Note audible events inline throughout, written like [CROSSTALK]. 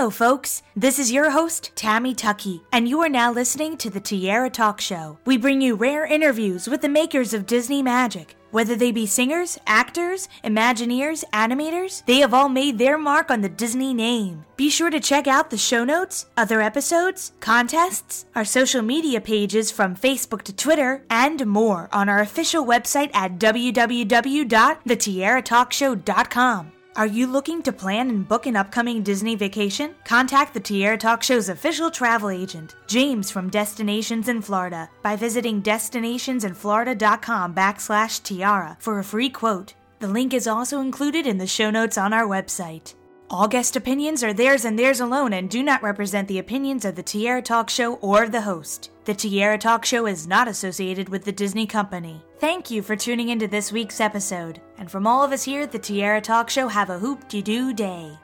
Hello, folks. This is your host, Tammy Tucky, and you are now listening to the Tiara Talk Show. We bring you rare interviews with the makers of Disney Magic. Whether they be singers, actors, Imagineers, animators, they have all made their mark on the Disney name. Be sure to check out the show notes, other episodes, contests, our social media pages from Facebook to Twitter, and more on our official website at www.thetiaratalkshow.com. Are you looking to plan and book an upcoming Disney vacation? Contact the Tiara Talk Show's official travel agent, James from Destinations in Florida, by visiting destinationsinflorida.com backslash tiara for a free quote. The link is also included in the show notes on our website. All guest opinions are theirs and theirs alone and do not represent the opinions of the Tiara Talk Show or the host. The Tiara Talk Show is not associated with the Disney Company. Thank you for tuning into this week's episode. And from all of us here at the Tiara Talk Show, have a hoop de doo day.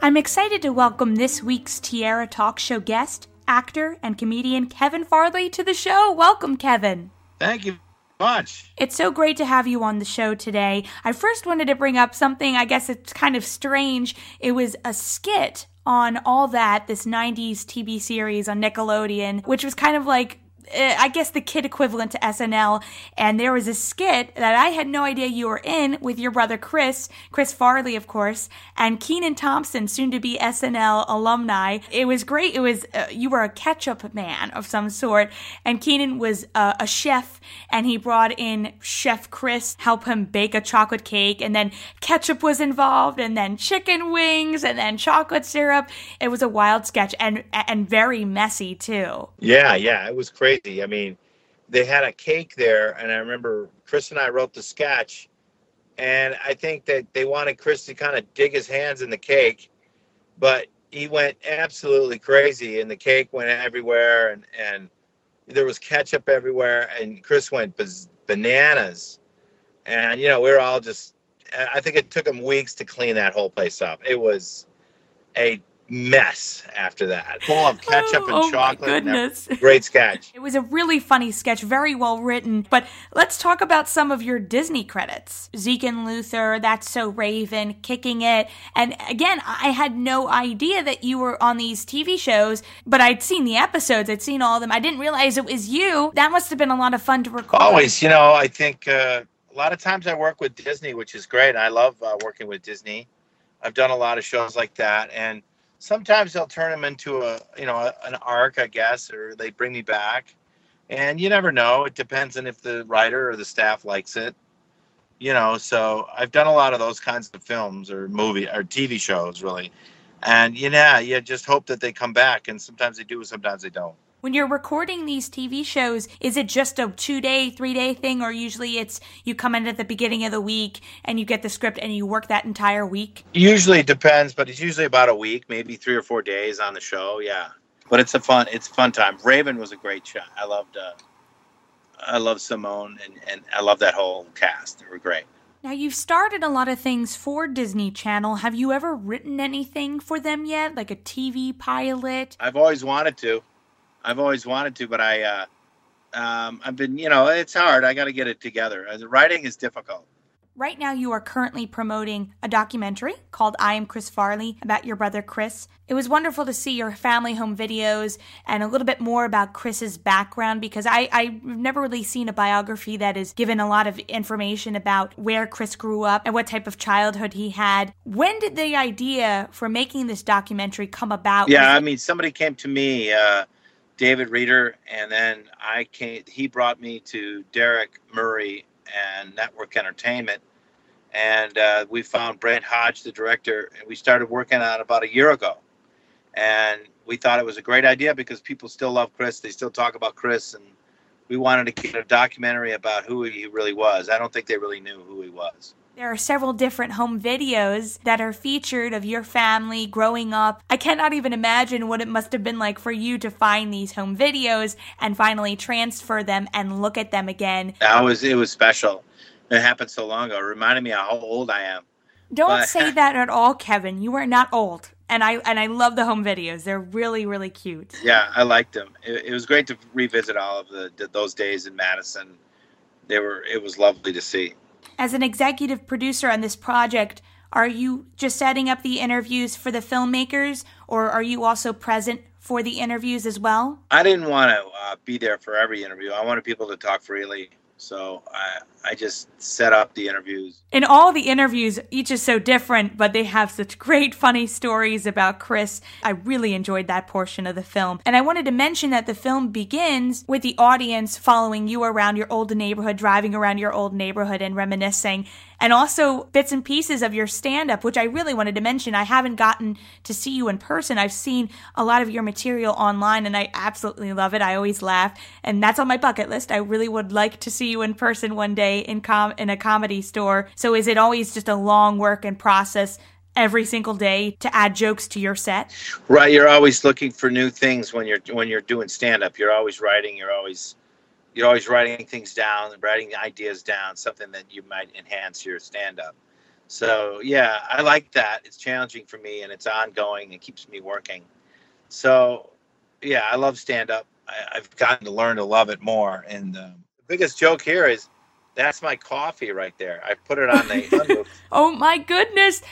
I'm excited to welcome this week's Tiara Talk Show guest, actor and comedian Kevin Farley, to the show. Welcome, Kevin. Thank you much. It's so great to have you on the show today. I first wanted to bring up something, I guess it's kind of strange. It was a skit on All That, this 90s TV series on Nickelodeon, which was kind of like I guess the kid equivalent to SNL, and there was a skit that I had no idea you were in with your brother Chris, Chris Farley, of course, and Kenan Thompson, soon to be SNL alumni. It was great. It was uh, you were a ketchup man of some sort, and Kenan was uh, a chef, and he brought in Chef Chris help him bake a chocolate cake, and then ketchup was involved, and then chicken wings, and then chocolate syrup. It was a wild sketch and and very messy too. Yeah, yeah, it was crazy crazy. I mean, they had a cake there, and I remember Chris and I wrote the sketch, and I think that they wanted Chris to kind of dig his hands in the cake, but he went absolutely crazy, and the cake went everywhere, and and there was ketchup everywhere, and Chris went bananas, and you know we were all just. I think it took him weeks to clean that whole place up. It was a mess after that. Full of ketchup and oh, chocolate. My goodness. [LAUGHS] Great sketch. It was a really funny sketch, very well written. But let's talk about some of your Disney credits. Zeke and Luther, That's So Raven, Kicking It. And again, I had no idea that you were on these TV shows, but I'd seen the episodes, I'd seen all of them. I didn't realize it was you. That must have been a lot of fun to record. Always, you know, I think uh, a lot of times I work with Disney, which is great. I love uh, working with Disney. I've done a lot of shows like that. And sometimes they'll turn them into a you know an arc i guess or they bring me back. And you never know. It depends on if the writer or the staff likes it. You know so i've done a lot of those kinds of films or movie or tv shows really. And you know you just hope that they come back and sometimes they do sometimes they don't when you're recording these TV shows, is it just a two day, three day thing, or usually it's you come in at the beginning of the week and you get the script and you work that entire week? Usually it depends, but it's usually about a week, maybe three or four days on the show. Yeah, but it's a fun, it's a fun time. Raven was a great show. I loved, uh, I love Simone and and I love that whole cast. They were great. Now, you've started a lot of things for Disney Channel. Have you ever written anything for them yet, like a TV pilot? I've always wanted to. I've always wanted to, but I, uh, um, I've been, you know, it's hard. I got to get it together. The writing is difficult. Right now, you are currently promoting a documentary called I Am Chris Farley about your brother Chris. It was wonderful to see your family home videos and a little bit more about Chris's background because I, I've never really seen a biography that has given a lot of information about where Chris grew up and what type of childhood he had. When did the idea for making this documentary come about? Yeah, I mean, somebody came to me. Uh, David Reeder, and then I came. He brought me to Derik Murray and Network Entertainment, and uh, we found Brent Hodge, the director, and we started working on it about a year ago. And we thought it was a great idea because people still love Chris. They still talk about Chris, and we wanted to get a documentary about who he really was. I don't think they really knew who he was. There are several different home videos that are featured of your family growing up. I cannot even imagine what it must have been like for you to find these home videos and finally transfer them and look at them again. That was it was special. It happened so long ago. It reminded me how old I am. Don't but, say [LAUGHS] that at all, Kevin. You are not old. and I and I love the home videos. They're really really cute. Yeah, I liked them. It, it was great to revisit all of the those days in Madison. They were it was lovely to see. As an executive producer on this project, are you just setting up the interviews for the filmmakers, or are you also present for the interviews as well? I didn't want to uh, be there for every interview. I wanted people to talk freely. So I, I just set up the interviews. In all the interviews, each is so different, but they have such great, funny stories about Chris. I really enjoyed that portion of the film. And I wanted to mention that the film begins with the audience following you around your old neighborhood, driving around your old neighborhood and reminiscing and also bits and pieces of your stand up, which I really wanted to mention. I haven't gotten to see you in person. I've seen a lot of your material online and I absolutely love it. I always laugh. And that's on my bucket list. I really would like to see you in person one day in com in a comedy store. So is it always just a long work and process every single day to add jokes to your set? Right, you're always looking for new things when you're when you're doing stand up. You're always writing, you're always you're always writing things down, writing ideas down, something that you might enhance your stand up. So, yeah, I like that. It's challenging for me and it's ongoing. It keeps me working. So, yeah, I love stand up. I've gotten to learn to love it more. And um, biggest joke here is that's my coffee right there. I put it on the. [LAUGHS] oh my goodness!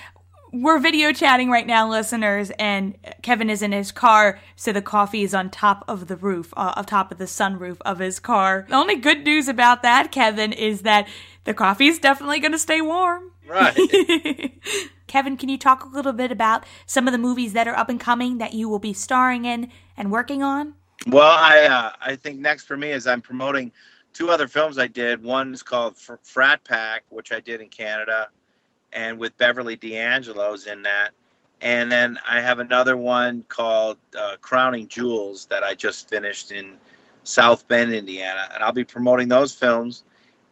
we're video chatting right now, listeners, and Kevin is in his car, so the coffee is on top of the roof, uh, on top of the sunroof of his car. The only good news about that, Kevin, is that the coffee is definitely going to stay warm. Right. [LAUGHS] Kevin, can you talk a little bit about some of the movies that are up and coming that you will be starring in and working on? Well, I uh, I think next for me is I'm promoting two other films I did. One is called Frat Pack, which I did in Canada and with Beverly D'Angelo's in that. And then I have another one called uh, Crowning Jewels that I just finished in South Bend, Indiana. And I'll be promoting those films.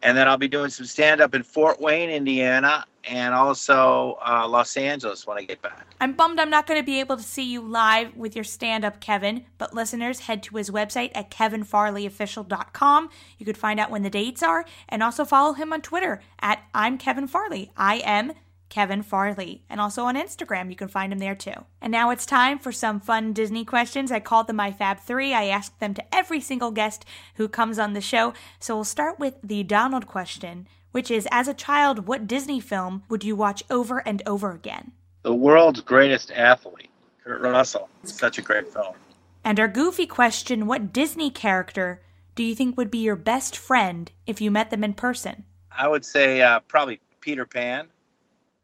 And then I'll be doing some stand up in Fort Wayne, Indiana, and also uh, Los Angeles when I get back. I'm bummed I'm not going to be able to see you live with your stand up, Kevin, but listeners, head to his website at kevinfarleyofficial.com. You could find out when the dates are and also follow him on Twitter at I'm Kevin Farley. I am Kevin Farley. And also on Instagram, you can find him there too. And now it's time for some fun Disney questions. I called them my Fab Three. I ask them to every single guest who comes on the show. So we'll start with the Donald question which is As a child, what Disney film would you watch over and over again? The world's greatest athlete, Kurt Russell. It's such a great film. And our goofy question What Disney character do you think would be your best friend if you met them in person? I would say uh, probably Peter Pan.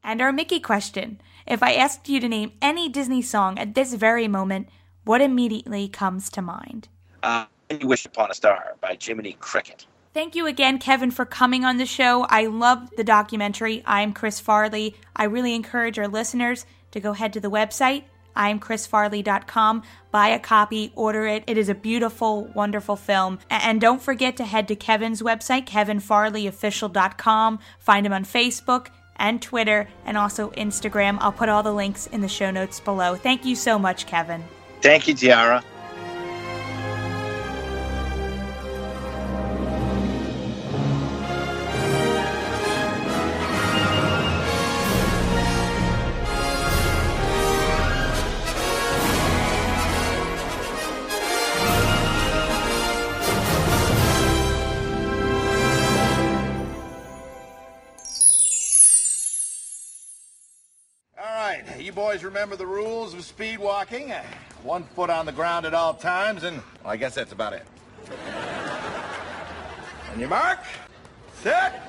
And our Mickey question If I asked you to name any Disney song at this very moment, what immediately comes to mind? Uh, Wish Upon a Star by Jiminy Cricket. Thank you again, Kevin, for coming on the show. I love the documentary. I'm Chris Farley. I really encourage our listeners to go head to the website, imchrisfarley.com, buy a copy, order it. It is a beautiful, wonderful film. And don't forget to head to Kevin's website, kevinfarleyofficial.com. Find him on Facebook and Twitter and also Instagram. I'll put all the links in the show notes below. Thank you so much, Kevin. Thank you, Tiara. Boys remember the rules of speed walking. Uh, one foot on the ground at all times, and well, I guess that's about it. On your mark, set,